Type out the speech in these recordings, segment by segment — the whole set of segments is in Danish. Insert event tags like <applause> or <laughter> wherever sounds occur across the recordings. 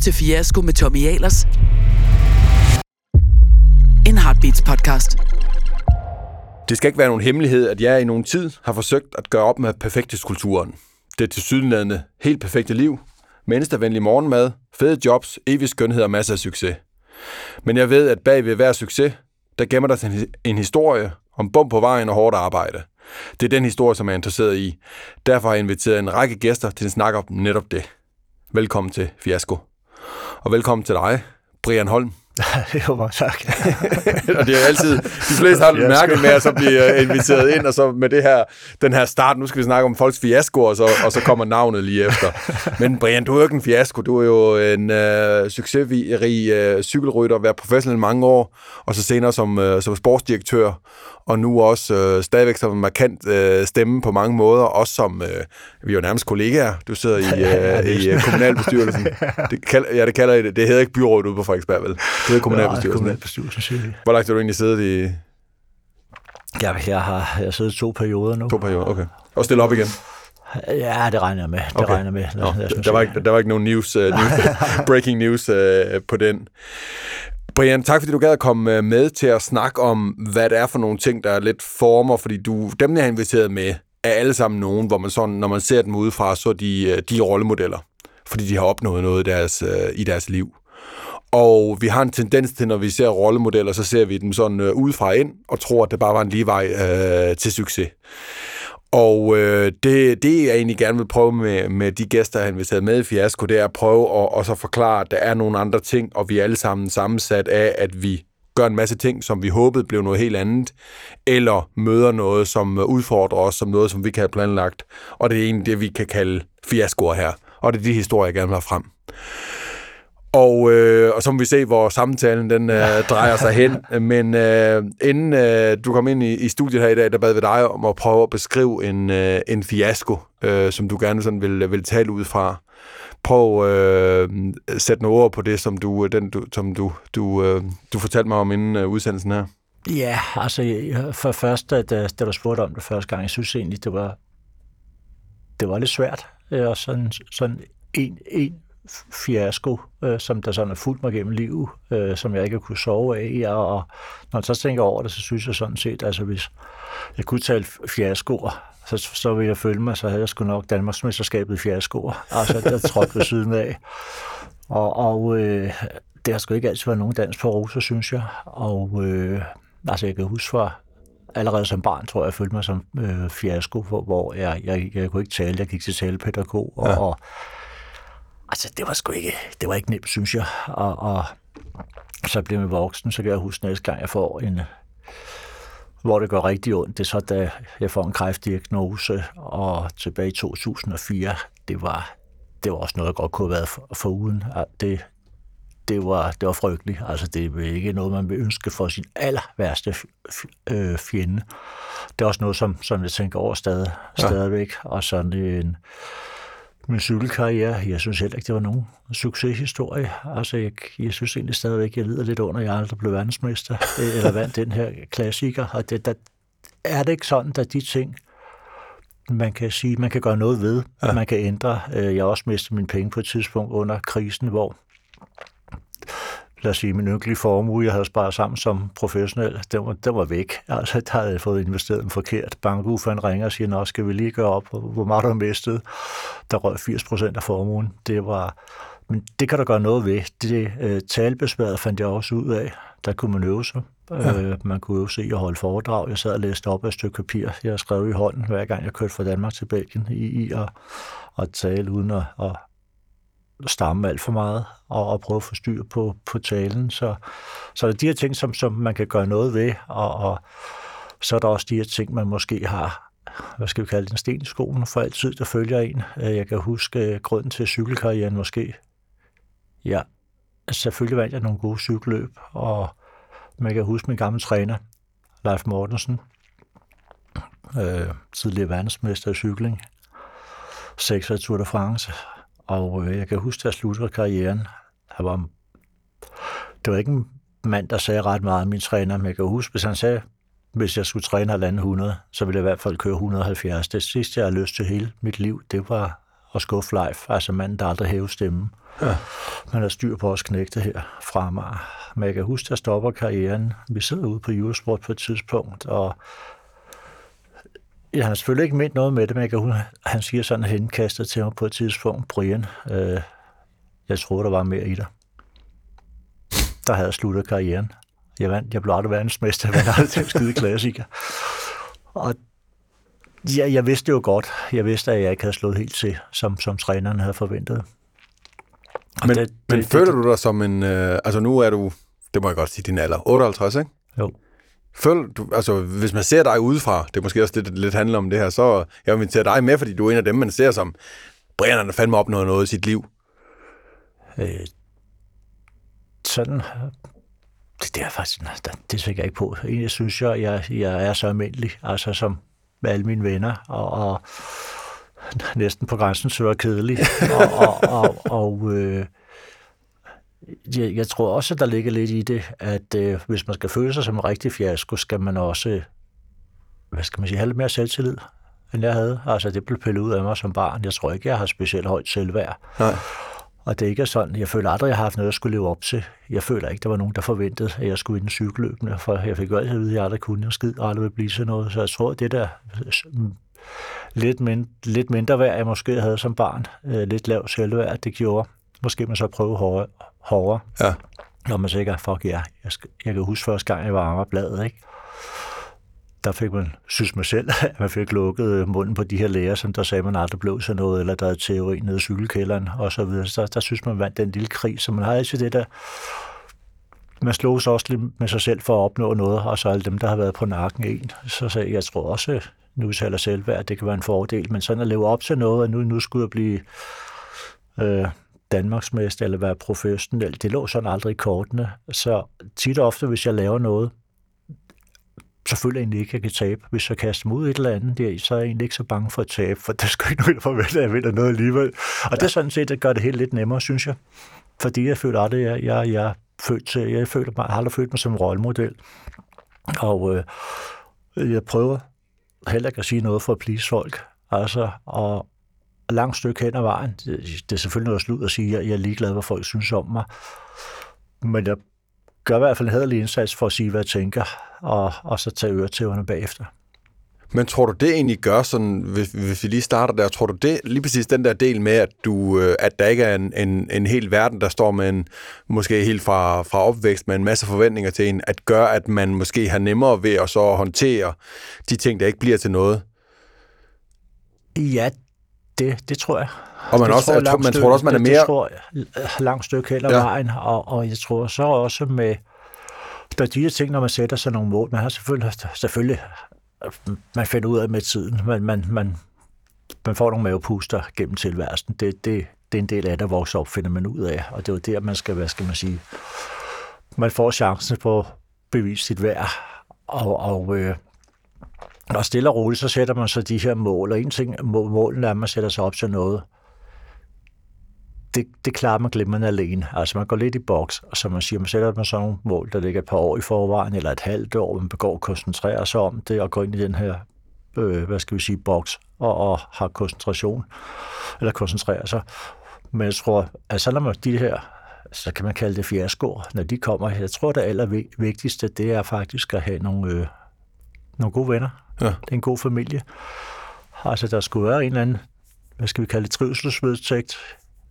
til Fiasko med Tommy Ahlers. En Heartbeats podcast. Det skal ikke være nogen hemmelighed, at jeg i nogen tid har forsøgt at gøre op med perfekthedskulturen. Det er til sydenladende helt perfekte liv, menneskevenlig morgenmad, fede jobs, evig skønhed og masser af succes. Men jeg ved, at bag ved hver succes, der gemmer der sig en historie om bum på vejen og hårdt arbejde. Det er den historie, som jeg er interesseret i. Derfor har jeg inviteret en række gæster til en snak om netop det. Velkommen til Fiasko. Og velkommen til dig, Brian Holm. <laughs> jo, mange tak. <laughs> og det er altid, de fleste har mærke med at så blive inviteret ind, og så med det her, den her start, nu skal vi snakke om folks fiasko, og så, og så kommer navnet lige efter. Men Brian, du er jo ikke en fiasko, du er jo en øh, succesrig øh, cykelrytter, været professionel i mange år, og så senere som, øh, som sportsdirektør, og nu også øh, stadigvæk som en markant øh, stemme på mange måder, også som, øh, vi er jo nærmest kollegaer, du sidder i, <laughs> øh, i øh, kommunalbestyrelsen. Det, kald, ja, det kalder I det. Det hedder ikke byrådet ude på Frederiksberg, vel? Det hedder kommunalbestyrelsen. Ja, kommunalbestyrelsen, siger vi. Hvor langt har du egentlig siddet i? Ja, jeg har, jeg har siddet to perioder nu. To perioder, okay. Og stille op igen? Ja, det regner jeg med. Det okay. regner med. Lad, Nå, lad der, var ikke, der var ikke nogen news, uh, news <laughs> breaking news uh, på den. Brian, tak fordi du gad at komme øh, med til at snakke om, hvad det er for nogle ting, der er lidt former, fordi du, dem, jeg har inviteret med, er alle sammen nogen, hvor man sådan, når man ser dem udefra, så er de, de er rollemodeller, fordi de har opnået noget i deres, i deres liv. Og vi har en tendens til, når vi ser rollemodeller, så ser vi dem sådan øh, udefra ind, og tror, at det bare var en lige vej øh, til succes. Og øh, det, det, jeg egentlig gerne vil prøve med, med de gæster, han vil tage med i Fiasko, det er at prøve at, og så forklare, at der er nogle andre ting, og vi er alle sammen sammensat af, at vi gør en masse ting, som vi håbede blev noget helt andet, eller møder noget, som udfordrer os, som noget, som vi kan have planlagt. Og det er egentlig det, vi kan kalde fiaskoer her. Og det er de historier, jeg gerne vil have frem. Og, øh, og så må vi se, hvor samtalen den øh, drejer sig hen. <laughs> Men øh, inden øh, du kom ind i, i studiet her i dag, der bad vi dig om at prøve at beskrive en, øh, en fiasko, øh, som du gerne sådan vil, vil tale ud fra. Prøv at øh, sætte nogle ord på det, som du, den, du, som du, du, øh, du fortalte mig om inden øh, udsendelsen her. Ja, altså for først, da, da du spurgte om det første gang, jeg synes egentlig, det var, det var lidt svært. Og sådan, sådan en, en fiasko, øh, som der sådan er fuldt mig gennem livet, øh, som jeg ikke har kunne sove af. Og, og når jeg så tænker over det, så synes jeg sådan set, altså hvis jeg kunne tale fiaskoer, så, så ville jeg føle mig, så havde jeg sgu nok Danmarksmesterskabet i fiaskoer. Altså, der trådte ved siden af. Og, og øh, det har sgu ikke altid været nogen dans på roser, synes jeg. Og øh, altså, jeg kan huske fra allerede som barn, tror jeg, jeg følte mig som øh, fiasko, hvor, hvor jeg, jeg, jeg kunne ikke tale. Jeg gik til talepædagog, og, ja. og altså, det var sgu ikke, det var ikke nemt, synes jeg. Og, og så blev jeg voksen, så kan jeg huske næste gang, jeg får en, hvor det går rigtig ondt, det er så, da jeg får en kræftdiagnose, og tilbage i 2004, det var, det var også noget, jeg godt kunne have været for, for uden. Det, det var, det var frygteligt. Altså, det er ikke noget, man vil ønske for sin aller værste øh, fjende. Det er også noget, som, som jeg tænker over stadig, ja. stadigvæk. Og sådan en, min cykelkarriere, jeg synes heller ikke, det var nogen succeshistorie. Altså, jeg, jeg synes egentlig stadigvæk, jeg lider lidt under, at jeg aldrig blev verdensmester, <laughs> eller vandt den her klassiker. Og det, der, er det ikke sådan, at de ting, man kan sige, man kan gøre noget ved, ja. man kan ændre. Øh, jeg har også mistet mine penge på et tidspunkt under krisen, hvor lad os sige, min ynkelige formue, jeg havde sparet sammen som professionel, den var, den var væk. Altså, der havde jeg fået investeret den forkert. Bankufan ringer og siger, nå, skal vi lige gøre op, hvor meget du har mistet? Der røg 80 procent af formuen. Det var, men det kan der gøre noget ved. Det uh, talbesværet fandt jeg også ud af. Der kunne man øve sig. Ja. Uh, man kunne øve sig i at holde foredrag. Jeg sad og læste op af et stykke papir, jeg skrev i hånden, hver gang jeg kørte fra Danmark til Belgien, i, i at, at tale uden at, at stamme alt for meget og, og prøve at få styr på, på talen. Så, så der er de her ting, som, som man kan gøre noget ved, og, og så er der også de her ting, man måske har hvad skal vi kalde det, en sten i skoen for altid, der følger en. Øh, jeg kan huske øh, grunden til cykelkarrieren måske. Ja, selvfølgelig vandt jeg nogle gode cykelløb, og man kan huske min gamle træner, Leif Mortensen, øh, tidligere verdensmester i cykling, 6 Tour de France, og øh, jeg kan huske, at jeg sluttede karrieren. Jeg var, det var ikke en mand, der sagde ret meget min træner, men jeg kan huske, hvis han sagde, hvis jeg skulle træne halvanden 100, så ville jeg i hvert fald køre 170. Det sidste, jeg har lyst til hele mit liv, det var at skuffe live. Altså manden, der aldrig hævede stemmen. Ja. Man har styr på os knægte her fra mig. Men jeg kan huske, at jeg stopper karrieren. Vi sidder ude på Eurosport på et tidspunkt, og jeg har selvfølgelig ikke ment noget med det, men jeg kan huske, han siger sådan henkastet til mig på et tidspunkt, Brian, øh, jeg troede, der var mere i dig. Der havde jeg sluttet karrieren. Jeg, vandt, jeg blev aldrig verdensmester, jeg vandt aldrig skide klassiker. Og ja, jeg vidste jo godt. Jeg vidste, at jeg ikke havde slået helt til, som, som træneren havde forventet. Og men, det, det, men det, føler det, du dig som en... Øh, altså nu er du, det må jeg godt sige, din alder, 58, ikke? Jo. Føl, du, altså, hvis man ser dig udefra, det er måske også det, det lidt handler om det her, så jeg vil invitere dig med, fordi du er en af dem, man ser som, Brian han fandme opnået noget i sit liv. Øh, sådan, det, det er faktisk, det, det tænker jeg ikke på. Egentlig synes jeg, jeg, jeg er så almindelig, altså som med alle mine venner, og, og næsten på grænsen så er kedelig. <laughs> og, og, og, og øh, jeg, jeg tror også, at der ligger lidt i det, at øh, hvis man skal føle sig som en rigtig fiasko, skal man også, hvad skal man sige, have lidt mere selvtillid, end jeg havde. Altså, det blev pillet ud af mig som barn. Jeg tror ikke, jeg har specielt højt selvværd. Nej. Og det er ikke sådan, jeg føler aldrig, jeg har haft noget, jeg skulle leve op til. Jeg føler ikke, der var nogen, der forventede, at jeg skulle i den cykelløbende, for jeg fik jo altid at vide, at jeg aldrig kunne, og skid og aldrig ville blive sådan noget. Så jeg tror, det der lidt, mind, lidt mindre værd, jeg måske havde som barn, øh, lidt lav selvværd, det gjorde, måske man så prøve hårdere, hårdere ja. når man sikker, fuck ja, jeg, skal, jeg kan huske første gang, jeg var Amagerbladet, ikke? der fik man, synes man selv, at <laughs> man fik lukket munden på de her læger, som der sagde, man aldrig blev sådan noget, eller der er teori nede i cykelkælderen, og så videre. Så der, der synes man, vandt den lille krig, så man har altid det der, man slog sig også lidt med sig selv for at opnå noget, og så alle dem, der har været på nakken en, så sagde jeg, tror også, nu taler selvværd, det kan være en fordel, men sådan at leve op til noget, at nu, nu skulle jeg blive øh, Danmarksmester eller være professionel, det lå sådan aldrig i kortene. Så tit og ofte, hvis jeg laver noget, så føler jeg egentlig ikke, at jeg kan tabe. Hvis jeg kaster mig ud i et eller andet, der, så er jeg egentlig ikke så bange for at tabe, for <laughs> der skal ikke nogen, forvente, at jeg vinder noget alligevel. Og ja. det er sådan set, det gør det helt lidt nemmere, synes jeg. Fordi jeg føler aldrig, jeg, jeg, jeg, følt til, jeg, føler mig, jeg har aldrig følt mig som en rollemodel. Og øh, jeg prøver heller ikke at sige noget for at please folk. Altså, og langt stykke hen ad vejen, det, det er selvfølgelig noget slut at sige, at jeg er ligeglad, hvad folk synes om mig. Men jeg gør i hvert fald en hederlig indsats for at sige, hvad jeg tænker, og, og så tage øretæverne bagefter. Men tror du det egentlig gør sådan, hvis, hvis vi lige starter der, tror du det, lige præcis den der del med, at, du, øh, at der ikke er en, en, en hel verden, der står med en, måske helt fra, fra opvækst med en masse forventninger til en, at gør, at man måske har nemmere ved at så håndtere de ting, der ikke bliver til noget? Ja, det, det tror jeg. Og man, det også, tror, jeg, man tror også, man er mere... Det tror jeg, langt stykke hen ad ja. vejen, og, og jeg tror så også med der er de her ting, når man sætter sig nogle mål. Man har selvfølgelig, selvfølgelig man finder ud af med tiden. Man, man, man, man får nogle mavepuster gennem tilværelsen. Det, det, det er en del af det, vores op finder man ud af. Og det er jo der, man skal, hvad skal man sige, man får chancen på at bevise sit værd. Og, og, øh, og stille og roligt, så sætter man så de her mål. Og en ting, målene er, at man sætter sig op til noget det, det klarer man glimrende alene. Altså man går lidt i boks, og så man siger, man sætter man sådan nogle mål, der ligger et par år i forvejen, eller et halvt år, man begår at koncentrere sig om det, og går ind i den her, øh, hvad skal vi sige, boks, og, og har koncentration, eller koncentrerer sig. Men jeg tror, altså når man de her, så kan man kalde det fiaskoer, når de kommer, jeg tror, det allervigtigste, det er faktisk at have nogle, øh, nogle gode venner. Ja. Det er en god familie. Altså, der skulle være en eller anden, hvad skal vi kalde det, trivselsvedtægt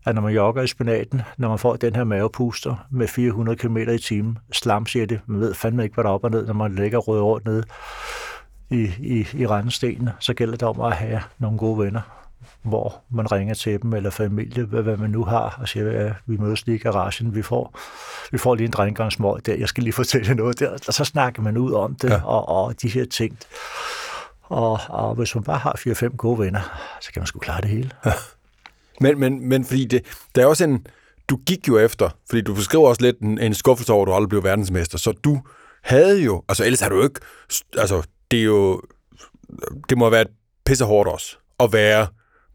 at når man jogger i spinaten, når man får den her mavepuster med 400 km i timen, slamsjette, man ved fandme ikke, hvad der er op og ned, når man ligger rød rundt nede i, i, i rendestenene, så gælder det om at have nogle gode venner, hvor man ringer til dem, eller familie, hvad, hvad man nu har, og siger, at vi mødes lige i garagen, vi får, vi får lige en drenggangsmål der, jeg skal lige fortælle noget der, og så snakker man ud om det, ja. og, og de her ting. Og, og hvis man bare har 4-5 gode venner, så kan man sgu klare det hele. Ja. Men, men, men fordi det, der er også en... Du gik jo efter, fordi du beskriver også lidt en, en skuffelse over, at du aldrig blev verdensmester, så du havde jo... Altså, ellers har du jo ikke... Altså, det er jo... Det må have været pisse hårdt også, at være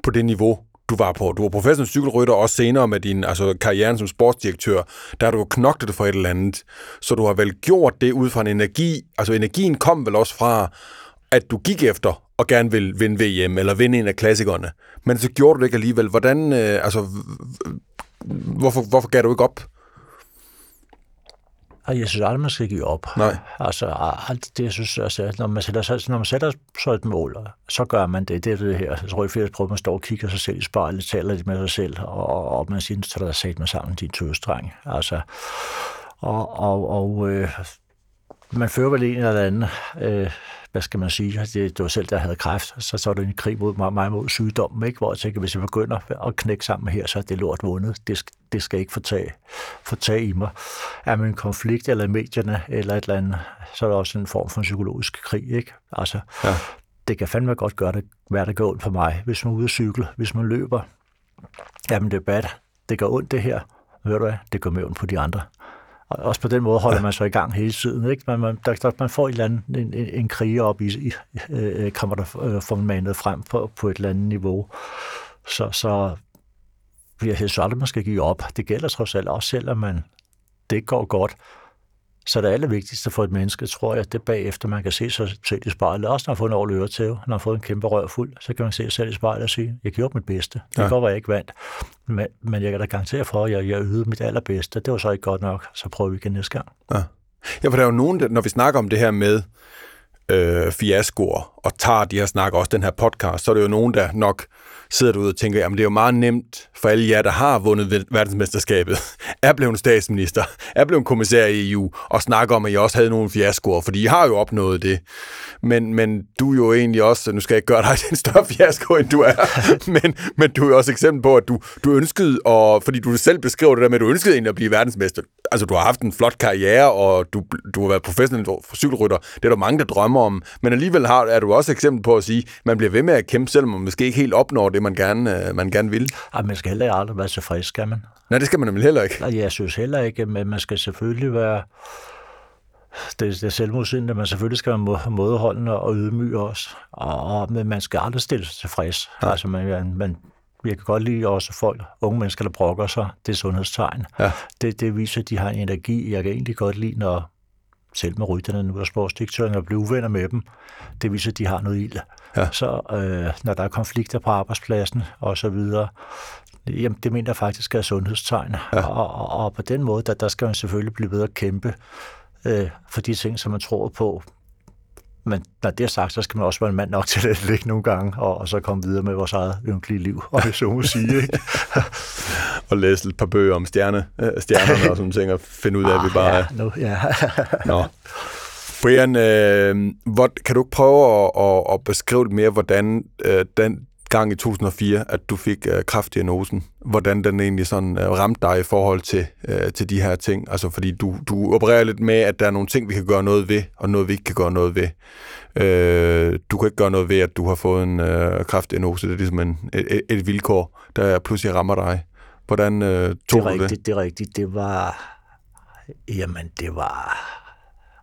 på det niveau, du var på. Du var professionel cykelrytter, også senere med din altså, karriere som sportsdirektør. Der har du knoklet for et eller andet. Så du har vel gjort det ud fra en energi. Altså energien kom vel også fra, at du gik efter og gerne vil vinde VM eller vinde en af klassikerne. Men så gjorde du det ikke alligevel. Hvordan, øh, altså, hvorfor, hvorfor gav du ikke op? Og jeg synes aldrig, man skal give op. Nej. Altså, alt det, jeg synes, altså, når, man sætter, sig- når man sætter så et mål, så gør man det. Det er det her. Jeg tror, at prøver, at man står og kigger sig selv i spejlet, taler lidt med sig selv, og, og man siger, så der er sat med sammen, din tøstreng. Altså, og, og, og øh, man fører vel en eller anden, øh, hvad skal man sige, det, det var selv, der havde kræft, så så er det en krig mod mig, mig mod sygdommen, ikke? hvor jeg tænker, hvis jeg begynder at knække sammen her, så er det lort vundet. Det, skal- det skal ikke få tag, få tag i mig. Er man en konflikt eller medierne eller et eller andet, så er der også en form for en psykologisk krig. Ikke? Altså, Ja. det kan fandme godt gøre det, være det går ondt på mig, hvis man er ude at cykle, hvis man løber. Jamen det er bad. Det gør ondt det her. Ved du hvad? Det går mere ondt på de andre. Og også på den måde holder man sig i gang hele tiden. Ikke? Man, man, der, der, man får en, eller anden, en, en, en kriger op i, i øh, kommer der øh, formanet frem på, på et eller andet niveau. Så, så jeg synes aldrig, man skal give op. Det gælder trods alt også, selvom man, det går godt. Så det allervigtigste for et menneske, tror jeg, det er bagefter, man kan se sig selv i spejlet. Også når man har fået en årlig øretæve, når man har fået en kæmpe rør fuld, så kan man se sig selv i spejlet og sige, jeg gjorde mit bedste. Det Ja. går, jeg ikke vandt. Men, men jeg kan da garantere for, at jeg, jeg ydede mit allerbedste. Det var så ikke godt nok, så prøver vi igen næste gang. Ja. ja, for der er jo nogen, der, når vi snakker om det her med øh, fiaskoer, og tager de her snak, også den her podcast, så er det jo nogen, der nok sidder derude og tænker, jamen det er jo meget nemt for alle jer, der har vundet ver- verdensmesterskabet, <laughs> er blevet statsminister, er blevet kommissær i EU, og snakker om, at I også havde nogle fiaskoer, fordi I har jo opnået det. Men, men du er jo egentlig også, nu skal jeg ikke gøre dig <laughs> til en større fiasko, end du er, <laughs> men, men du er jo også eksempel på, at du, du ønskede, og, fordi du selv beskriver det der med, at du ønskede egentlig at blive verdensmester. Altså, du har haft en flot karriere, og du, du har været professionel cykelrytter. Det er der mange, der drømmer om. Men alligevel har, er du også eksempel på at sige, at man bliver ved med at kæmpe, selvom man måske ikke helt opnår det, man gerne, øh, man gerne vil. Ej, man skal heller aldrig være tilfreds, skal man? Nej, det skal man nemlig heller ikke. Og jeg synes heller ikke, men man skal selvfølgelig være... Det, det er selvmodsigende, men selvfølgelig skal man mådeholdende og ydmyg også. Og, og, men man skal aldrig stille sig tilfreds. Ja. Altså, man, man, jeg kan godt lide også folk, unge mennesker, der brokker sig. Det er sundhedstegn. Ja. Det, det viser, at de har en energi. Jeg kan egentlig godt lide, når selv med rytterne nu er sportsdirektøren og blive uvenner med dem. Det viser, at de har noget ild. Ja. Så øh, når der er konflikter på arbejdspladsen og så videre, jamen det mener jeg faktisk er sundhedstegn. Ja. Og, og, og på den måde, der, der skal man selvfølgelig blive ved at kæmpe øh, for de ting, som man tror på. Men når det er sagt, så skal man også være en mand nok til at ligge nogle gange, og, og så komme videre med vores eget ynkelige liv, og det så må sige. Ikke? <laughs> Og læse et par bøger om stjerne, øh, stjernerne og sådan ting, og finde ud af, at vi bare er... ja, nu, ja. <laughs> Nå. Brian, øh, hvor, kan du ikke prøve at, at, at beskrive lidt mere, hvordan øh, den gang i 2004, at du fik øh, kraftdiagnosen, hvordan den egentlig sådan øh, ramte dig i forhold til, øh, til de her ting? Altså, fordi du, du opererer lidt med, at der er nogle ting, vi kan gøre noget ved, og noget, vi ikke kan gøre noget ved. Øh, du kan ikke gøre noget ved, at du har fået en øh, kraftdiagnose. Det er ligesom en, et, et vilkår, der pludselig rammer dig. Hvordan øh, Det tog er du det? rigtigt, det er rigtigt. Det var... Jamen, det var...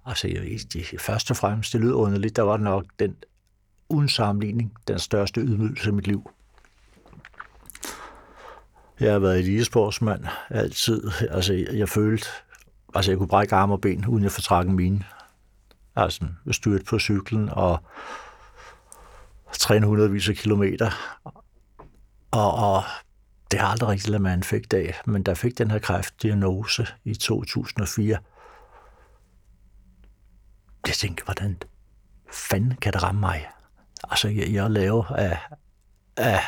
Altså, jeg, det, først og fremmest, det lyder underligt, der var nok den uden sammenligning, den største ydmygelse i mit liv. Jeg har været elitesportsmand altid. Altså, jeg, jeg følte, altså jeg kunne brække arme og ben, uden at fortrække mine. Altså, styrte på cyklen og træne hundredvis af kilometer. Og, og det har aldrig rigtig lavet mig en fik dag, men der fik den her kræftdiagnose i 2004. Jeg tænkte, hvordan fanden kan det ramme mig? Altså, jeg, jeg laver af, af,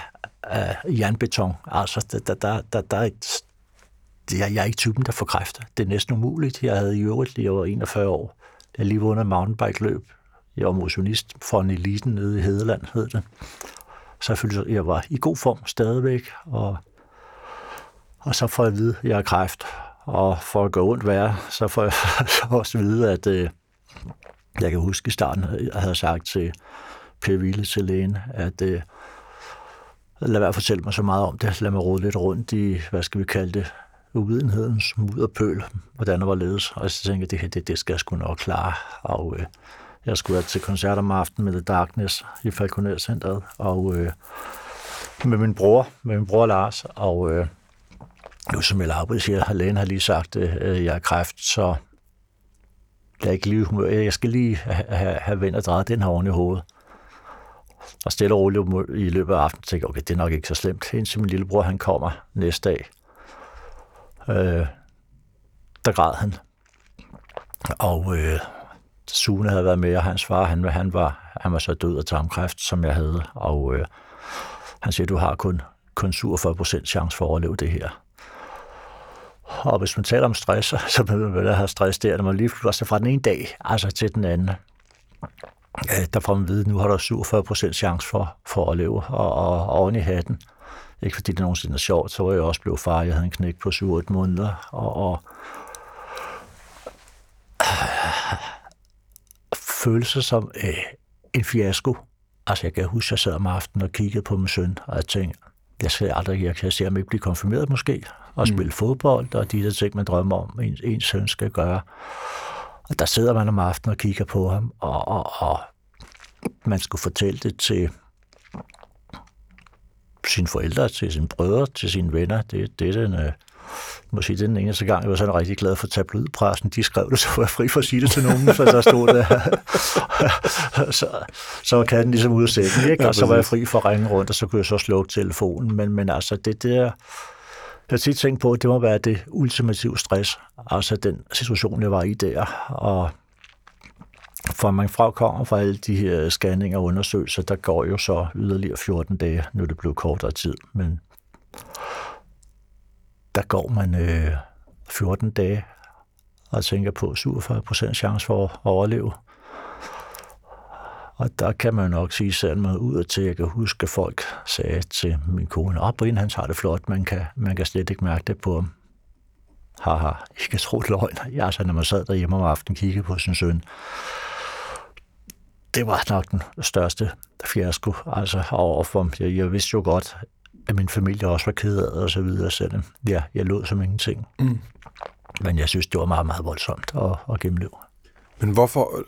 af jernbeton. Altså, der, der, der, der, der er et, jeg, jeg er ikke typen, der får kræfter. Det er næsten umuligt. Jeg havde i øvrigt, jeg var 41 år. Jeg lige vundet mountainbike-løb. Jeg var motionist for en eliten nede i Hedeland, hed det. Så jeg følte, at jeg var i god form stadigvæk, og, og så får jeg at vide, at jeg har kræft. Og for at gå ondt værre, så får jeg <laughs> så også at vide, at øh, jeg kan huske i starten, jeg havde sagt til Per Ville til lægen, at øh, lad være at fortælle mig så meget om det. Lad mig rode lidt rundt i, hvad skal vi kalde det, uvidenhedens mudderpøl, hvordan det var ledes. Og så tænkte jeg, det her, det, det skal jeg sgu nok klare. Og øh, jeg skulle være til koncert om aftenen med The Darkness i Falconer Centeret, og øh, med min bror, med min bror Lars, og øh, nu som jeg arbejder siger, at lægen har lige sagt, at øh, jeg er kræft, så jeg, ikke lige, humør. jeg skal lige have, have, have vendt og drejet den her oven i hovedet. Og stille og roligt i løbet af aftenen tænkte okay, det er nok ikke så slemt. Indtil min lillebror, han kommer næste dag. øh, der græd han. Og øh, Sune havde været med, og hans far, han, han, var, han var så død af tarmkræft, som jeg havde. Og øh, han siger, du har kun, kun 47 procent chance for at overleve det her. Og hvis man taler om stress, <laughs> så vil man have stress der, når man lige flytter altså fra den ene dag, altså til den anden. Der får man at vide, at nu har du 47 procent chance for, for at leve, og, og, og oven i hatten. Ikke fordi det nogensinde er sjovt, så var jeg også blevet far. Jeg havde en knæk på 7-8 måneder, og, og følelser som øh, en fiasko. Altså, jeg kan huske, at jeg sad om aftenen og kiggede på min søn, og jeg tænkte, jeg skal aldrig, jeg kan se ham ikke blive konfirmeret måske, og mm. spille fodbold, og de der ting, man drømmer om, ens, ens søn skal gøre. Og der sidder man om aftenen og kigger på ham, og, og, og man skulle fortælle det til sine forældre, til sine brødre, til sine venner. Det, det er den, øh, må sige, den eneste gang, jeg var sådan rigtig glad for tabloidpressen. De skrev det, så var jeg fri for at sige det til nogen, for der stod der. <laughs> så, så var katten ligesom ude af sækken, ikke? og så var jeg fri for at ringe rundt, og så kunne jeg så slukke telefonen. Men, men altså, det der... Jeg har tit tænkt på, at det må være det ultimative stress, altså den situation, jeg var i der, og for man fra kommer fra alle de her scanninger og undersøgelser, der går jo så yderligere 14 dage, nu er det blevet kortere tid, men der går man øh, 14 dage og tænker på 47% chance for at overleve. Og der kan man nok sige selv mig ud til, jeg kan huske, at folk sagde til min kone, at Brian, han tager det flot, man kan, man kan slet ikke mærke det på ham. Haha, ikke tro løgn. Jeg, altså, når man sad derhjemme om aftenen og kiggede på sin søn, det var nok den største fiasko. Altså overfor, jeg, jeg vidste jo godt, at min familie også var ked af og så videre, selvom ja, jeg lod som ingenting. Mm. Men jeg synes, det var meget, meget voldsomt at, at gennemleve. Men hvorfor,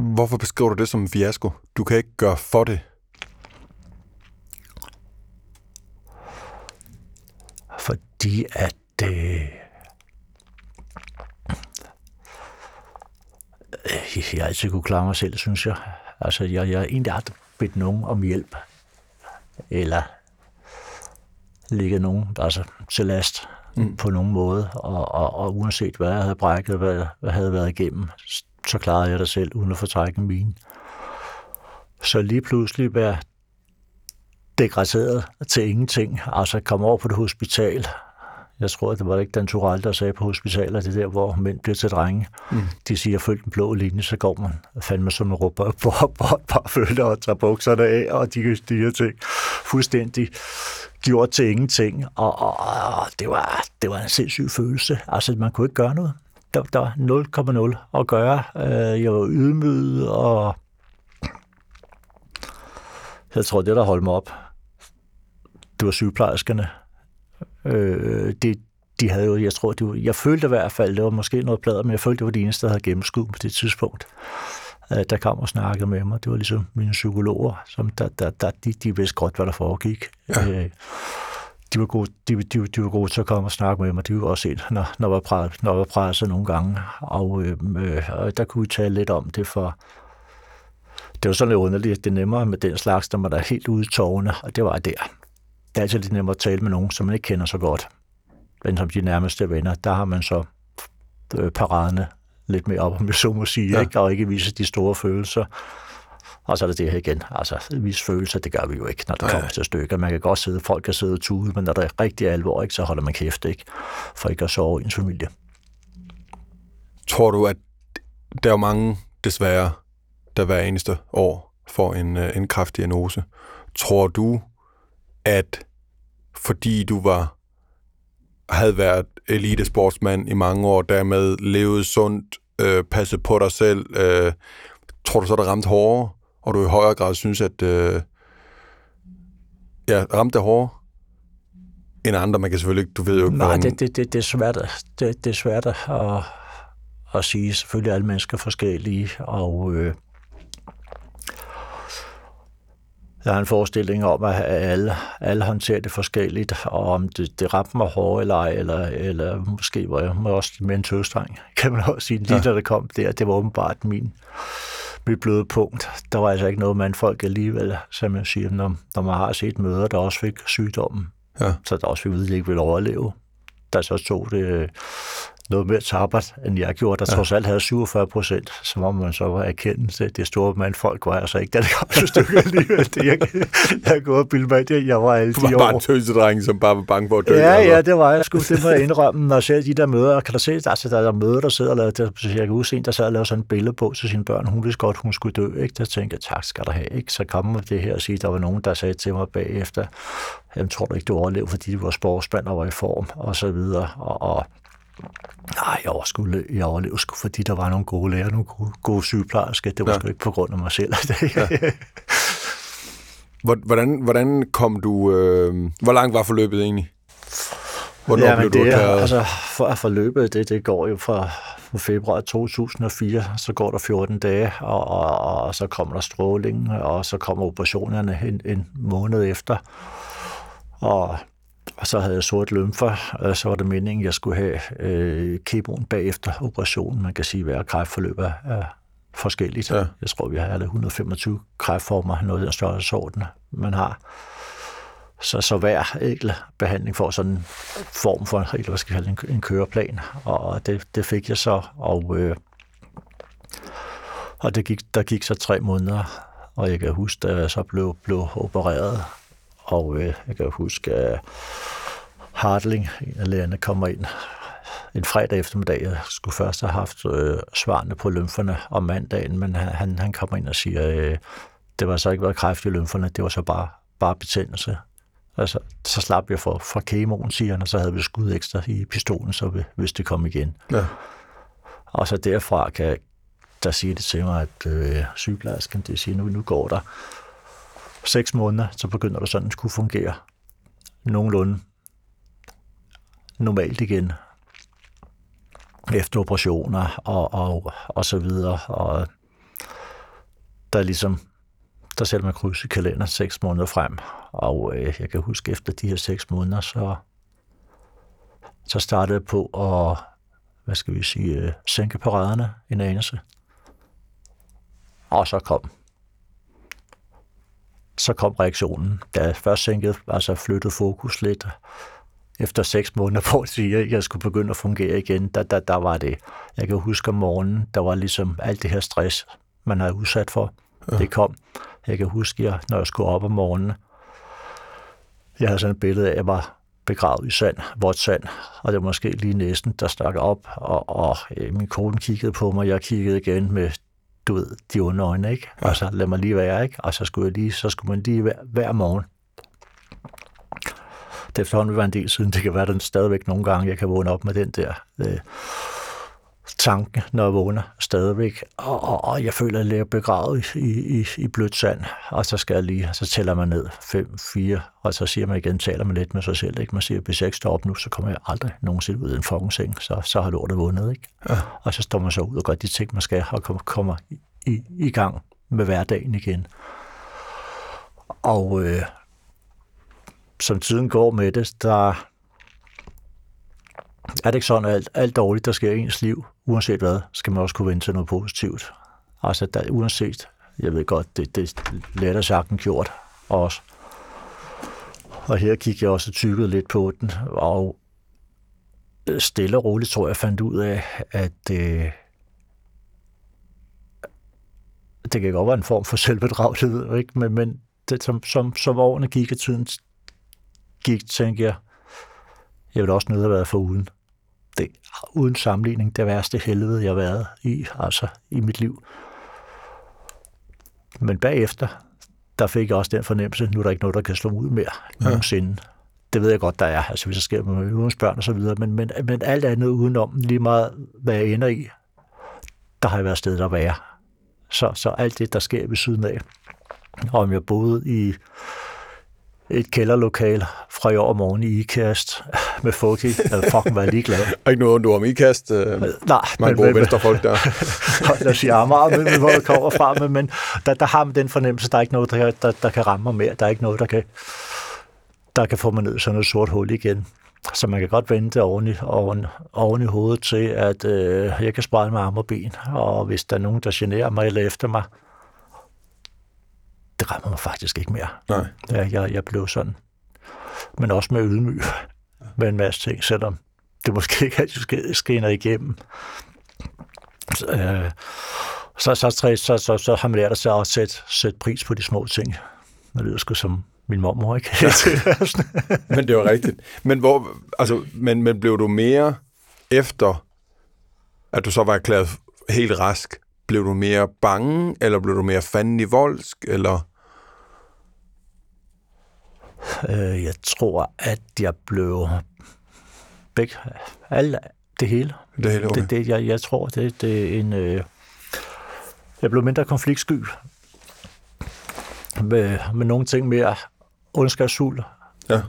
hvorfor beskriver du det som en fiasko? Du kan ikke gøre for det. Fordi at øh, jeg altid kunne klare mig selv, synes jeg. Altså, jeg, jeg egentlig aldrig bedt nogen om hjælp. Eller ligget nogen altså, til last mm. på nogen måde, og, og, og uanset hvad jeg havde brækket, hvad jeg havde været igennem, så klarede jeg det selv, uden at fortrække min. Så lige pludselig være degraderet til ingenting, altså komme over på det hospital, jeg tror, det var ikke Dan Tural, der sagde på hospitalet, det der, hvor mænd bliver til drenge. Mm. De siger, følg den blå linje, så går man fandme som en råber på, bare følger og tager bukserne af, og de, de her ting fuldstændig gjort til ingenting. Og, og, og det, var, det var en sindssyg følelse. Altså, man kunne ikke gøre noget. Der, der var 0,0 at gøre. Øh, jeg var ydmyg, og jeg tror, det, der holdt mig op, det var sygeplejerskerne. Øh, det, de havde jo, jeg tror, det var, jeg følte i hvert fald, det var måske noget plader, men jeg følte, det var de eneste, der havde gennemskud på det tidspunkt. Øh, der kom og snakkede med mig. Det var ligesom mine psykologer, som der, der, der, de, de vidste godt, hvad der foregik. Ja. Øh, de var, gode, de, de, de var gode til at komme og snakke med mig. De var også set, når, når jeg var presset, når jeg var presset nogle gange. Og, øh, øh, der kunne vi tale lidt om det, for det var sådan lidt underligt. Det er nemmere med den slags, når man er helt ude i tårne, og det var der det er altid lidt nemmere at tale med nogen, som man ikke kender så godt. Men som de nærmeste venner, der har man så øh, paraderne lidt mere op, om jeg så må sige, ja. ikke? og ikke vise de store følelser. Og så er det det her igen. Altså, vise følelser, det gør vi jo ikke, når det kommer til stykker. Man kan godt sidde, folk kan sidde og tude, men når der er rigtig alvor, ikke, så holder man kæft, ikke? For ikke at sove ens familie. Tror du, at der er mange, desværre, der hver eneste år får en, øh, en kraftdiagnose. Tror du, at fordi du var havde været elitesportsmand i mange år, dermed levet sundt, øh, passet på dig selv, øh, tror du så, der ramte hårdere, og du i højere grad synes, at øh, ja, ramte det hårdere end andre? Man kan selvfølgelig ikke, du ved jo ikke, Nej, hvordan... det, det, det, det, er svært, det, det er svært at, at sige. Selvfølgelig er alle mennesker forskellige, og øh, Jeg har en forestilling om, at alle, alle håndterer det forskelligt, og om det, det ramte mig hårdt eller ej, eller, eller måske var jeg også med en tøstreng, kan man også sige. Lige ja. da det kom der, det var åbenbart min, mit bløde punkt. Der var altså ikke noget med folk alligevel, som jeg siger, når, når man har set møder, der også fik sygdommen, ja. så der også vi ved, at de ikke vil overleve. der så tog det øh, noget mere tabert, end jeg gjorde, der ja. trods alt havde 47 procent, så må man så var erkendelse. Det store mandfolk var altså ikke, da det kom til stykket alligevel. Det, jeg, jeg og bildet mig det, jeg var alle de var år. bare en tøsedreng, som bare var bange for at dø. Ja, altså. ja, det var jeg sgu. Det må jeg indrømme. Når jeg ser de der møder, kan du se, altså, der er møder, der sidder og laver, der, jeg kan huske en, der sad og lavede sådan et billede på til sine børn. Hun vidste godt, hun skulle dø. Ikke? Der tænkte jeg, tak skal der have. Ikke? Så kom med det her og sige, der var nogen, der sagde til mig bagefter, jeg tror du ikke, du overlevede, fordi du var sportsmand og var i form, og så videre. Og, og Nej, jeg overlevede, jeg overlevede sgu, fordi der var nogle gode læger, nogle gode, gode sygeplejersker. Det var Ja. sgu ikke på grund af mig selv. <laughs> Ja. Hvor- Hvordan, hvordan kom du... Øh, hvor langt var forløbet egentlig? Hvornår ja, blev du det, er- erklæret? altså, for, forløbet, det, det går jo fra, fra februar 2004, så går der 14 dage, og, og, og så kommer der stråling, og så kommer operationerne en, en måned efter. Og, og så havde jeg sort lymfer, og så var det meningen, at jeg skulle have øh, kemoen bagefter operationen. Man kan sige, at hver kræftforløb er, er forskelligt. Ja. Jeg tror, vi har alle 125 kræftformer, noget af den størrelsesorden, man har. Så, så hver enkelt behandling får sådan en form for eller hvad skal jeg kalde, en, en køreplan, og det, det fik jeg så, og, øh, og det gik, der gik så tre måneder, og jeg kan huske, da jeg så blev, blev opereret, og øh, jeg kan huske, at Hartling, en af lægerne, kommer ind en fredag eftermiddag. Jeg skulle først have haft øh, svarene på lymferne om mandagen, men han- han, kommer ind og siger, øh, det var så ikke været kræft i lymferne, det var så bare, bare betændelse. Altså, så slap jeg for, fra kemoen, siger han, og så havde vi skud ekstra i pistolen, så vi- hvis det kom igen. Ja. Og så derfra kan der sige det til mig, at øh, sygeplejersken, det siger, nu, nu går der seks måneder, så begynder det sådan at kunne fungere nogenlunde normalt igen efter operationer og, og, og så videre. Og der er ligesom, der sætter man kryds i kalender seks måneder frem. Og øh, jeg kan huske, efter de her seks måneder, så, så startede jeg på at, hvad skal vi sige, øh, sænke paraderne en anelse. Og så kom så kom reaktionen. Da jeg først sænkede, altså flyttede fokus lidt, efter seks måneder på at sige, at jeg skulle begynde at fungere igen, der, der, der var det. Jeg kan huske om morgenen, der var ligesom alt det her stress, man er udsat for. Ja. Det kom. Jeg kan huske, at når jeg skulle op om morgenen, jeg havde sådan et billede af, at jeg var begravet i sand, vådt sand, og det var måske lige næsten, der stak op, og, og øh, min kone kiggede på mig, jeg kiggede igen med, du ved, de onde øjne, ikke? Og så lad mig lige være, ikke? Og så skulle, jeg lige, så skulle man lige hver, hver morgen det er efterhånden var en del siden. Det kan være, den stadigvæk nogle gange, jeg kan vågne op med den der øh, tanke, når jeg vågner stadigvæk. Og, og, og jeg føler, at jeg er begravet i, i, i blødt sand. Og så skal jeg lige, så tæller man ned 5, 4, og så siger man igen, taler man lidt med sig selv. Ikke? Man siger, hvis jeg ikke står op nu, så kommer jeg aldrig nogensinde ud af en fucking seng. Så, så har lortet vundet. Ikke? Ja. Og så står man så ud og gør de ting, man skal, og kommer, kommer i, i, i gang med hverdagen igen. Og øh, som tiden går med det, der er det ikke sådan, at alt, alt dårligt, der sker i ens liv, uanset hvad, skal man også kunne vende til noget positivt. Altså, der, uanset, jeg ved godt, det, det er lettere sagt end gjort også. Og her gik jeg også tykket lidt på den, og øh, stille og roligt tror jeg, fandt ud af, at øh, det kan godt være en form for selvbedragelighed, ikke? men, men det, som, som, som årene gik, og tiden gik, tænkte jeg, jeg ville også nødt at være for uden. Det, uden sammenligning, det værste helvede, jeg har været i, altså i mit liv. Men bagefter, der fik jeg også den fornemmelse, nu er der ikke noget, der kan slå ud mere ja. nogensinde. Det ved jeg godt, der er, altså hvis der sker med øvrige børn og så videre, men, men, men alt andet udenom, lige meget hvad jeg ender i, der har jeg været sted, der være. Så, så alt det, der sker ved siden af, om jeg boede i et kælderlokal fra i år morgen i IKAST <laughs> med Foki. Jeg fucking var ligeglad. Og ikke noget ondt om ikast. Øh, Nej, mange gode venstrefolk der. <laughs> lad os sige Amager, men hvor jeg kommer fra, men, men der, der har man den fornemmelse, der er ikke noget, der, der, der kan ramme mig mere. Der er ikke noget, der kan, der kan få mig ned i sådan et sort hul igen. Så man kan godt vende det oven i, oven, oven i hovedet til, at øh, jeg kan sprælle med arme og ben, og hvis der er nogen, der generer mig eller efter mig, det rammer mig faktisk ikke mere. Nej. Ja, jeg, jeg blev sådan. Men også med ydmyg med en masse ting, selvom det måske ikke altid skinner igennem. Så, øh, så, så, så, så, så, så har man lært sig at sætte, sætte pris på de små ting. Det lyder sgu som min mormor, ikke? <laughs> Men det var rigtigt. Men, hvor, altså, men, men blev du mere efter, at du så var erklæret helt rask, blev du mere bange, eller blev du mere fanden i voldsk, eller? Øh, jeg tror, at jeg blev begge, alle, det hele. Det hele, okay. det, det, jeg, jeg tror, det, det er en... Øh, jeg blev mindre konfliktsky. Med, med nogle ting mere ondskabsfuld. Ja.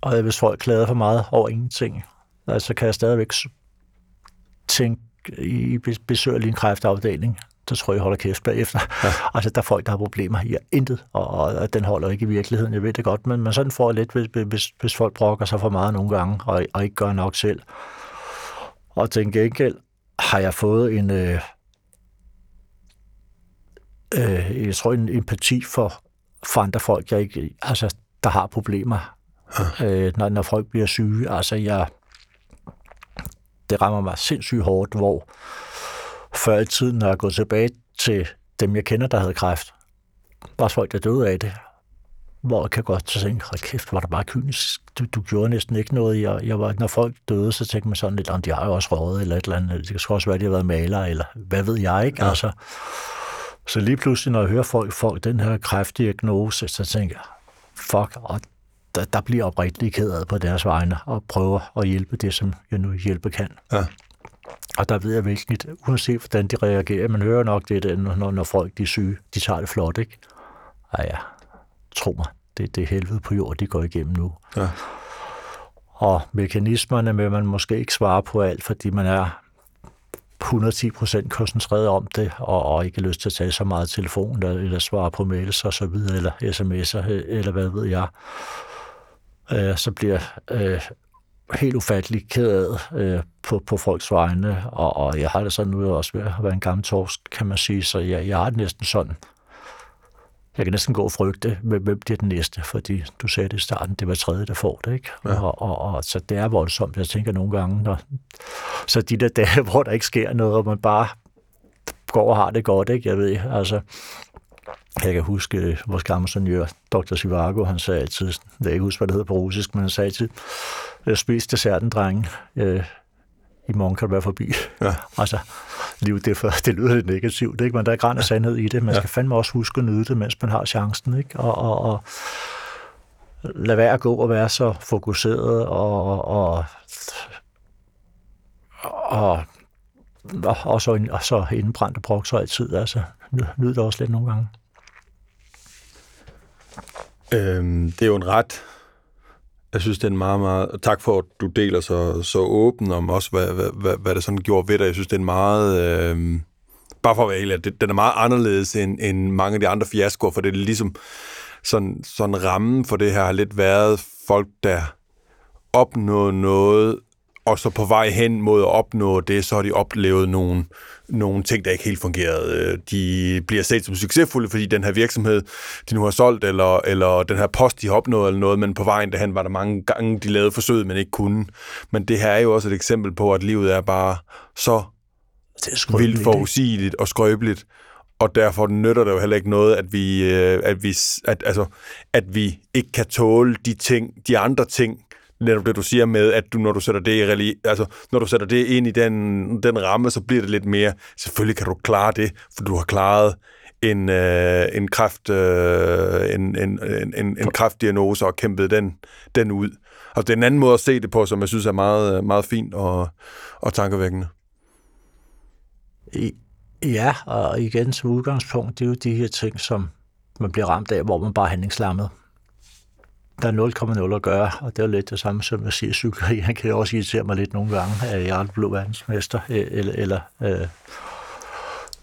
Og hvis folk klager for meget over ingenting, altså kan jeg stadigvæk tænke i besøgelig en kræftafdeling, så tror jeg, jeg holder kæft bagefter. Ja. <laughs> altså, der er folk, der har problemer. Jeg intet, og, og, den holder ikke i virkeligheden. Jeg ved det godt, men, men sådan får lidt, hvis, hvis, hvis folk brokker sig for meget nogle gange, og, og ikke gør nok selv. Og til gengæld har jeg fået en, øh, øh, jeg tror, en empati for, for andre folk, jeg ikke, altså, der har problemer, ja. øh, når, når folk bliver syge. Altså, jeg, det rammer mig sindssygt hårdt, hvor før i tiden, når jeg går tilbage til dem, jeg kender, der havde kræft, var folk, der døde af det. Hvor jeg kan godt tænke, hold kæft, var det bare kynisk. Du, du gjorde næsten ikke noget. Jeg, jeg var, når folk døde, så tænkte man sådan lidt, om de har jo også røget, eller et eller andet. Det kan også være, at de har været maler, eller hvad ved jeg, ikke? Ja. Altså, så lige pludselig, når jeg hører folk folk den her kræftdiagnose, så tænker jeg, fuck, og der, der bliver oprigtigt ked af på deres vegne, og prøver at hjælpe det, som jeg nu hjælpe kan. Ja. Og der ved jeg virkelig, uanset hvordan de reagerer, man hører nok det, når, når folk de er syge, de tager det flot, ikke? Ej ja, tro mig, det, det er helvede på jord, de går igennem nu. Ja. Og mekanismerne med, man måske ikke svare på alt, fordi man er 110 procent koncentreret om det, og, og ikke lyst til at tage så meget telefon, eller, eller svare på mails og så videre, eller sms'er, eller hvad ved jeg, øh, så bliver øh, helt ufattelig ked af øh, på, på folks vegne, og, og jeg har det sådan nu også ved at være en gammel torsk, kan man sige, så jeg, jeg har det næsten sådan. Jeg kan næsten gå og frygte, hvem bliver den næste, fordi du sagde det i starten, det var tredje, der får det, ikke? Ja. Og, og, og, så det er voldsomt, jeg tænker nogle gange, når, så de der dage, <laughs> hvor der ikke sker noget, og man bare går og har det godt, ikke? Jeg ved, altså, jeg kan huske øh, vores gamle senior, Dr. Sivago, han sagde altid, jeg kan ikke huske, hvad det hedder på russisk, men han sagde altid, jeg spiste desserten, drenge. Øh, I morgen kan du være forbi. Ja. <laughs> altså, livet, det, for, <laughs> det lyder lidt negativt, ikke? men der er græn af sandhed i det. Man skal ja. fandme også huske at nyde det, mens man har chancen. Ikke? Og, og, og lad være at gå og være så fokuseret og, og, og, og, og, så, og så indbrændte brokser altid. Altså, nyd det også lidt nogle gange. Øhm, det er jo en ret jeg synes, det er en meget, meget... Tak for, at du deler så, så åben om også, hvad, hvad, hvad, hvad det sådan gjorde ved dig. Jeg synes, det er en meget... Øhm, bare for at være ærlig, den er meget anderledes end, end mange af de andre fiaskoer, for det er ligesom sådan, sådan rammen for det her har lidt været folk, der opnåede noget, og så på vej hen mod at opnå det, så har de oplevet nogle, nogle ting, der ikke helt fungerede. De bliver set som succesfulde, fordi den her virksomhed, de nu har solgt, eller, eller den her post, de har opnået, eller noget, men på vejen derhen var der mange gange, de lavede forsøg, men ikke kunne. Men det her er jo også et eksempel på, at livet er bare så det er vildt forudsigeligt og skrøbeligt, og derfor nytter det jo heller ikke noget, at vi, øh, at vi, at, altså, at vi ikke kan tåle de ting, de andre ting, netop det, du siger med, at du, når du sætter det, i reli- altså, når du sætter det ind i den, den ramme, så bliver det lidt mere, selvfølgelig kan du klare det, for du har klaret en, øh, en, kræft, øh, en, en, en, en kræftdiagnose og kæmpet den, den ud. Og det er en anden måde at se det på, som jeg synes er meget, øh, meget fint og, og tankevækkende. Ja, og igen som udgangspunkt, det er jo de her ting, som man bliver ramt af, hvor man bare er handlingslammet der er 0,0 at gøre, og det er lidt det samme som at sige, cykleri. Han kan også irritere mig lidt nogle gange, at jeg er blevet verdensmester, øh, eller, eller øh,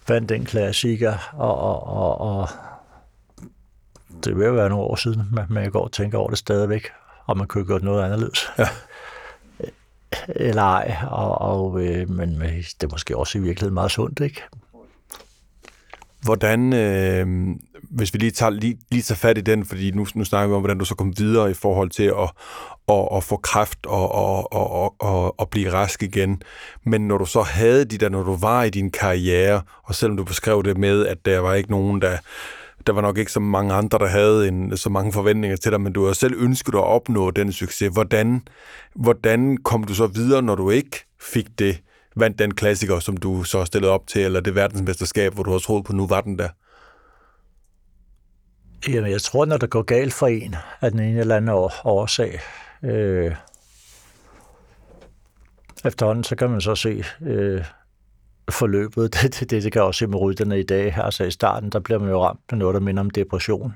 vandt den klassiker, og, og, og, og det vil jo være nogle år siden, men jeg går og tænker over det stadigvæk, og man kunne have gjort noget anderledes. Ja. Eller ej, og, og, øh, men det er måske også i virkeligheden meget sundt, ikke? Hvordan, øh, hvis vi lige tager, lige, lige tager fat i den, fordi nu, nu snakker vi om, hvordan du så kom videre i forhold til at, at, at få kræft og, og, og, og, og blive rask igen. Men når du så havde de der, når du var i din karriere, og selvom du beskrev det med, at der var ikke nogen, der der var nok ikke så mange andre, der havde en, så mange forventninger til dig, men du har selv ønsket at opnå den succes. Hvordan, hvordan kom du så videre, når du ikke fik det, vandt den klassiker, som du så stillede op til, eller det verdensmesterskab, hvor du har troet på, nu var den der? Jamen, jeg tror, når det går galt for en af den ene eller anden årsag, øh, efterhånden, så kan man så se øh, forløbet. <laughs> Det, det, det kan også se med rytterne i dag. Altså i starten, der bliver man jo ramt med noget, der minder om depression.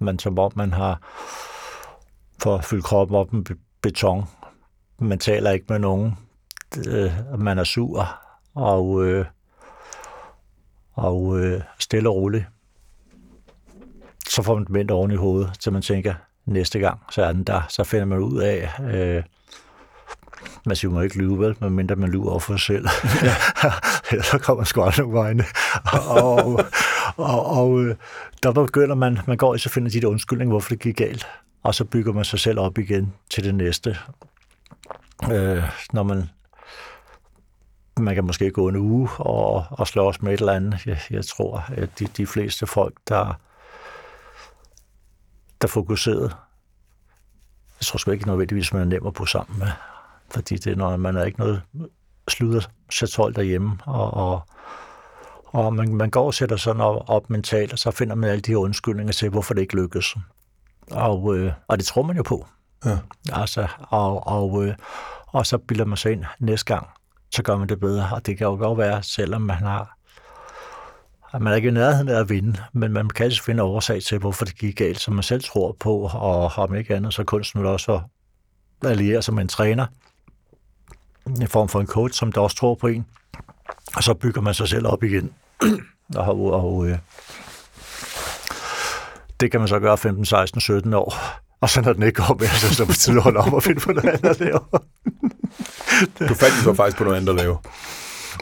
Man som om man har for fyldt kroppen op med beton. Man taler ikke med nogen. Øh, man er sur og, øh, og øh, stille og roligt så får man vendt oven i hovedet, så man tænker, næste gang, så er den der. Så finder man ud af, øh, man siger, man ikke lyve, vel, medmindre man lyver over for sig selv. Ja. <laughs> så kommer man sgu aldrig nogle vegne. og, og, og øh, der begynder man, man går i så finder de der undskyldninger, hvorfor det gik galt. Og så bygger man sig selv op igen til det næste. Øh, når man man kan måske gå en uge og, og slås med et eller andet. Jeg, jeg tror, at de, de fleste folk, der der fokuserede. Jeg tror sgu ikke nødvendigvis, man er nem at bo sammen med. Fordi det, når man er ikke noget slutter satol derhjemme, og, og, og man, man går og sætter sådan op, op mentalt, og så finder man alle de her undskyldninger til, hvorfor det ikke lykkes. Og, øh, og det tror man jo på. Ja. Altså, og, og, øh, og så bilder man sig ind næste gang, så gør man det bedre. Og det kan jo godt være, selvom man har man er ikke i nærheden af at vinde, men man kan altså finde årsag til, hvorfor det gik galt, som man selv tror på, og om ikke andet, så kunsten vil også alliere sig med en træner, i form for en coach, som der også tror på en, og så bygger man sig selv op igen. <clears throat> og, og øh, det kan man så gøre 15, 16, 17 år. Og så når den ikke går mere, så er det på tide at holde om og finde på noget andet at lave. du fandt så faktisk på noget andet at lave.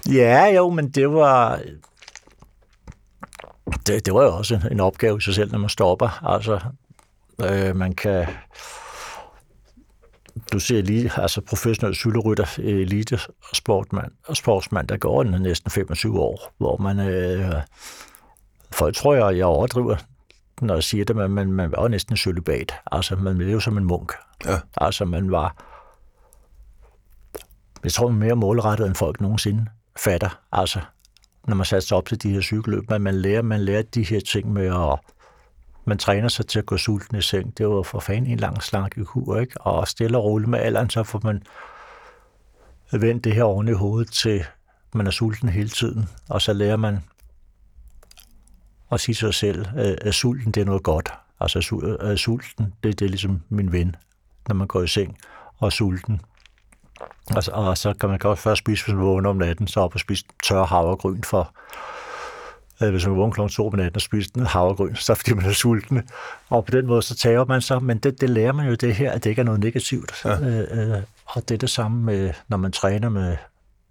Ja, jo, men det var det, det var jo også en opgave i sig selv, når man stopper. Altså, øh, man kan... Du ser lige, altså professionel cykelrytter, elite sportmand, sportsmand, der går næsten 25 år, hvor man... Øh, folk tror jeg, jeg overdriver, når jeg siger det, men man, man var næsten cølibat. Altså, man levede som en munk. Ja. Altså, man var... Jeg tror, man mere målrettet, end folk nogensinde fatter. Altså, når man satte sig op til de her cykelløb, men man lærer, man lærer de her ting med at man træner sig til at gå sulten i seng. Det var for fanden en lang slanke kur, ikke? Og stille og roligt med alderen, så får man vendt det her oven i hovedet til, man er sulten hele tiden. Og så lærer man at sige til sig selv, at øh, sulten det er noget godt. Altså øh, sulten, det, det er ligesom min ven, når man går i seng. Og sulten, og, og så kan man godt først spise, hvis man vågner om natten, så op og spise tør havregryn for, øh, hvis man vågner kl. 2 om natten og spiser den havregryn, så fordi man er sulten. Og på den måde, så tager man så, men det, det lærer man jo det her, at det ikke er noget negativt. Ja. Øh, øh, og det er det samme med, når man træner med,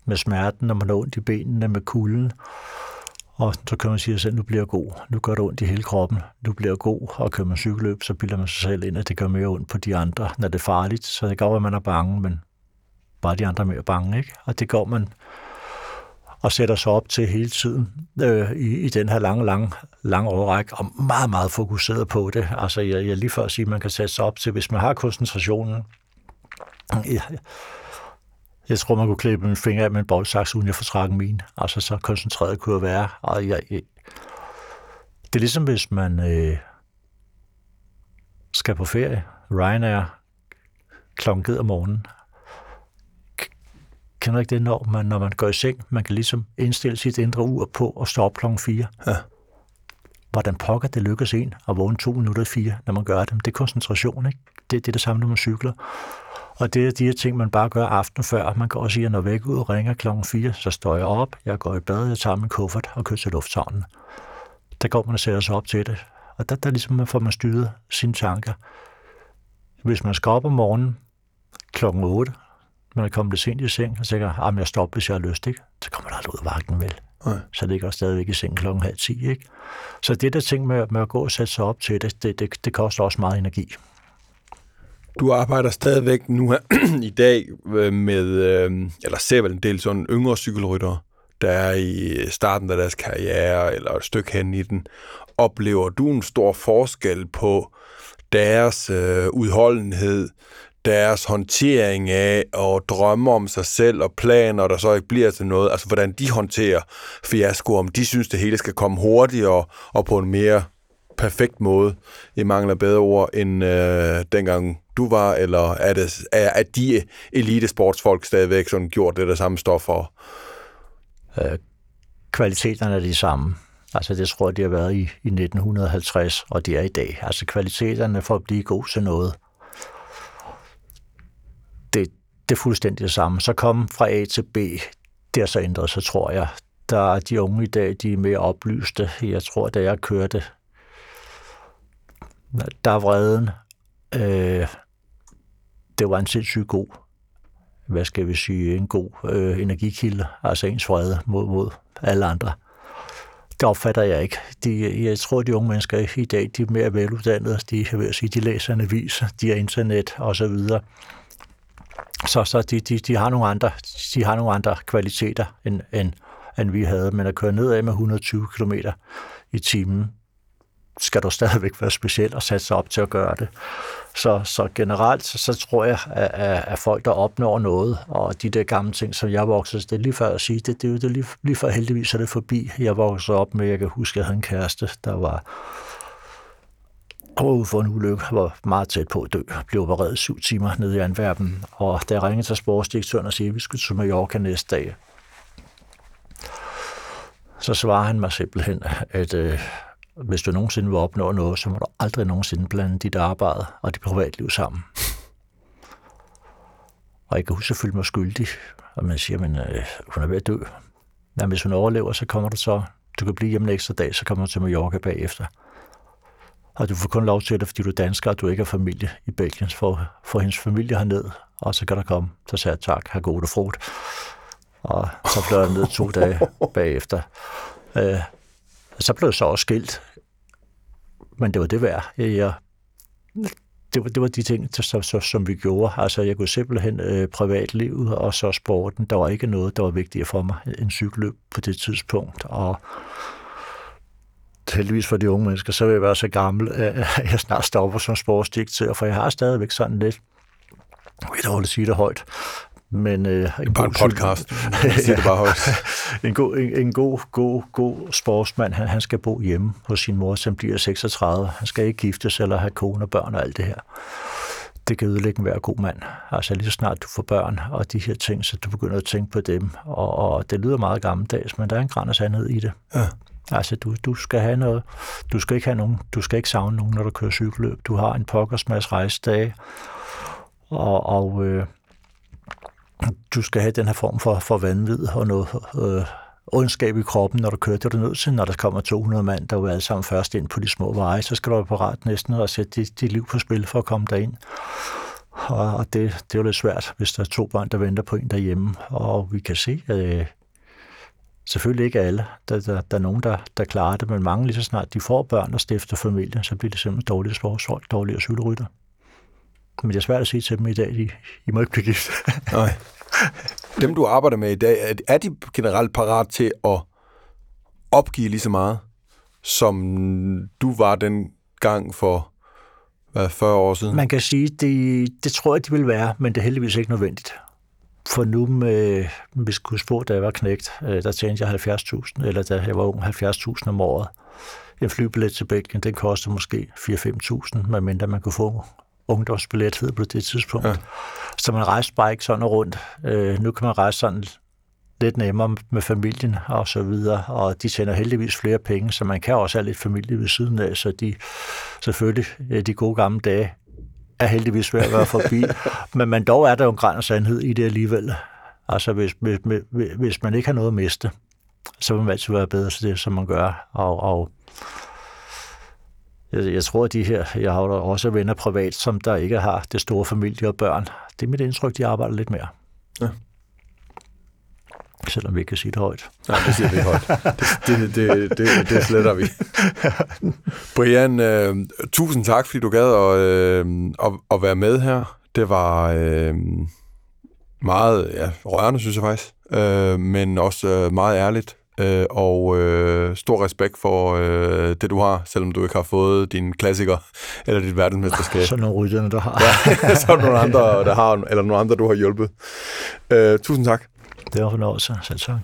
med smerten, når man har ondt i benene, med kulden. Og så kan man sige at nu bliver jeg god. Nu gør det ondt i hele kroppen. Nu bliver jeg god. Og kører man cykelløb, så bilder man sig selv ind, at det gør mere ondt på de andre, når det er farligt. Så det går, at man er bange, men bare de andre mere bange. Ikke? Og det går man og sætter sig op til hele tiden øh, i, i den her lange, lange, lange overrække, og meget, meget fokuseret på det. Altså, jeg, jeg lige før at sige, at man kan sætte sig op til, hvis man har koncentrationen. Jeg, jeg tror, man kunne klippe min finger af med en boldsaks, uden jeg fortrækker min. Altså, så koncentreret kunne jeg være. Og jeg, jeg, det er ligesom, hvis man øh, skal på ferie. Ryanair klokken om morgenen Kender ikke det, når man, når man går i seng? Man kan ligesom indstille sit indre ur på og stå op klokken 4. Ja. Hvordan pokker det lykkes en at vågne to minutter fire, når man gør det? Det er koncentration, ikke? Det, det er det samme, når man cykler. Og det er de her ting, man bare gør aften før. Man går og siger, når væk ud og ringer klokken 4, så står jeg op, jeg går i bad, jeg tager min kuffert og kører til lufthavnen. Der går man og sætter sig op til det. Og der, der ligesom man får man styret sine tanker. Hvis man skal op om morgenen klokken 8, man er kommet lidt sent i seng, og tænker, at jeg stopper, hvis jeg har lyst, ikke? så kommer der aldrig ud af vagten, vel? Nej. Så ligger jeg stadigvæk i seng klokken halv 10. Ikke? Så det der ting med, med at gå og sætte sig op til det, det, det, det koster også meget energi. Du arbejder stadigvæk nu her <clears throat> i dag øh, med, øh, eller ser vel en del sådan yngre cykelryttere, der er i starten af deres karriere, eller et stykke hen i den. Oplever du en stor forskel på deres øh, udholdenhed, deres håndtering af og drømme om sig selv og planer, der så ikke bliver til noget, altså hvordan de håndterer fiasko, om de synes, det hele skal komme hurtigere og på en mere perfekt måde, i mangler bedre ord, end øh, dengang du var, eller er, det, er, er de elitesportsfolk stadigvæk sådan gjort det der samme stof for? Øh, kvaliteterne er de samme. Altså det tror jeg, de har været i, i 1950, og de er i dag. Altså kvaliteterne for at blive god til noget, det, er fuldstændig det samme. Så kom fra A til B, det har så ændret sig, tror jeg. Der er de unge i dag, de er mere oplyste. Jeg tror, da jeg kørte, der er vreden. Øh, det var en sindssygt god, hvad skal vi sige, en god øh, energikilde, altså ens vrede mod, mod alle andre. Det opfatter jeg ikke. De, jeg tror, de unge mennesker i dag, de er mere veluddannede. De, jeg vil sige, de læser en avis, de har internet osv. Så, så, de, de, de, har nogle andre, de har nogle andre kvaliteter, end, end, end vi havde. Men at køre nedad med 120 km i timen, skal du stadigvæk være speciel og sætte sig op til at gøre det. Så, så generelt, så, så tror jeg, at, at folk, der opnår noget, og de der gamle ting, som jeg voksede, det er lige før at sige, det, det, det er lige, lige før heldigvis er det forbi. Jeg voksede op med, jeg kan huske, at jeg havde en kæreste, der var ude for en ulykke, var meget tæt på at dø, blev opereret syv timer nede i Antwerpen, og da jeg ringede til sportsdirektøren og siger, at vi skulle til Mallorca næste dag, så svarer han mig simpelthen, at øh, hvis du nogensinde vil opnå noget, så må du aldrig nogensinde blande dit arbejde og dit privatliv sammen. Og jeg kan huske, at føle mig skyldig, og man siger, at øh, hun er ved at dø. Men hvis hun overlever, så kommer du så, du kan blive hjemme en ekstra dag, så kommer du til Mallorca bagefter. Og du får kun lov til det, fordi du er dansker, og du ikke har familie i Belgien, for, for hendes familie herned, og så kan der komme, så sagde jeg tak, har gode frut. Og så blev jeg ned to dage <laughs> bagefter. Øh, så blev jeg så også skilt. Men det var det værd. Jeg, det, var, det var de ting, som, som, som vi gjorde. Altså, jeg kunne simpelthen øh, privatlivet og så sporten. Der var ikke noget, der var vigtigere for mig end cykelløb på det tidspunkt. Og heldigvis for de unge mennesker, så vil jeg være så gammel, at jeg snart stopper som sportsdirektør, for jeg har stadigvæk sådan lidt, jeg vil dårligt sige det højt, men øh, en bare en podcast. <laughs> ja, det bare højt. <laughs> en god, en, en god, god, god sportsmand, han, han skal bo hjemme hos sin mor, som bliver 36. Han skal ikke giftes eller have kone og børn og alt det her. Det kan ødelægge en hver god mand. Altså lige så snart du får børn og de her ting, så du begynder at tænke på dem. Og, og det lyder meget gammeldags, men der er en græn af sandhed i det. Ja. Altså, du, du skal have noget. Du skal ikke have nogen. Du skal ikke savne nogen, når du kører cykelløb. Du har en pokkers masse rejsedage. Og, og øh, du skal have den her form for, for vanvid og noget øh, ondskab i kroppen, når du kører. Det er du nødt til, når der kommer 200 mand, der er alle sammen først ind på de små veje, så skal du være parat næsten og sætte dit, dit liv på spil for at komme derind. Og det, det er jo lidt svært, hvis der er to børn, der venter på en derhjemme. Og vi kan se, at selvfølgelig ikke alle. Der, der, der er nogen, der, der klarer det, men mange lige så snart de får børn og stifter familie, så bliver det simpelthen dårlige sportsfolk, dårlige cykelrytter. Men det er svært at sige til dem i dag, de, I må ikke blive gift. <laughs> Nej. Dem, du arbejder med i dag, er de generelt parat til at opgive lige så meget, som du var den gang for hvad, 40 år siden? Man kan sige, det, det tror jeg, de vil være, men det er heldigvis ikke nødvendigt. For nu, med, hvis kunne spå, da jeg var knægt, øh, der tjente jeg 70.000, eller da jeg var ung, 70.000 om året. En flybillet til Belgien, den koster måske 4-5.000, medmindre man kunne få ungdomsbillet hed på det tidspunkt. Ja. Så man rejste bare ikke sådan rundt. Øh, nu kan man rejse sådan lidt nemmere med familien og så videre, og de tjener heldigvis flere penge, så man kan også have lidt familie ved siden af, så de selvfølgelig, øh, de gode gamle dage, er heldigvis ved at være forbi, <laughs> men, men dog er der jo en græn af sandhed i det alligevel. Altså hvis, hvis, hvis man ikke har noget at miste, så vil man altid være bedre til det, som man gør, og, og jeg, jeg tror, at de her, jeg har også venner privat, som der ikke har det store familie og børn. Det er mit indtryk, de arbejder lidt mere. Ja. selvom vi ikke kan sige det højt. Nej, det siger vi ikke højt. Det, det, det, det, det sletter vi. Brian, øh, tusind tak, fordi du gad at, øh, at, at være med her. Det var øh, meget ja, rørende, synes jeg faktisk, øh, men også øh, meget ærligt. Øh, og øh, stor respekt for øh, det, du har, selvom du ikke har fået din klassiker <laughs> eller dit verdensmesterskab. Så nogle rytterne, der har. ja, <laughs> så der nogle andre, der har, eller nogle andre, du har hjulpet. Øh, tusind tak. Det var fornøjelse. Selv tak.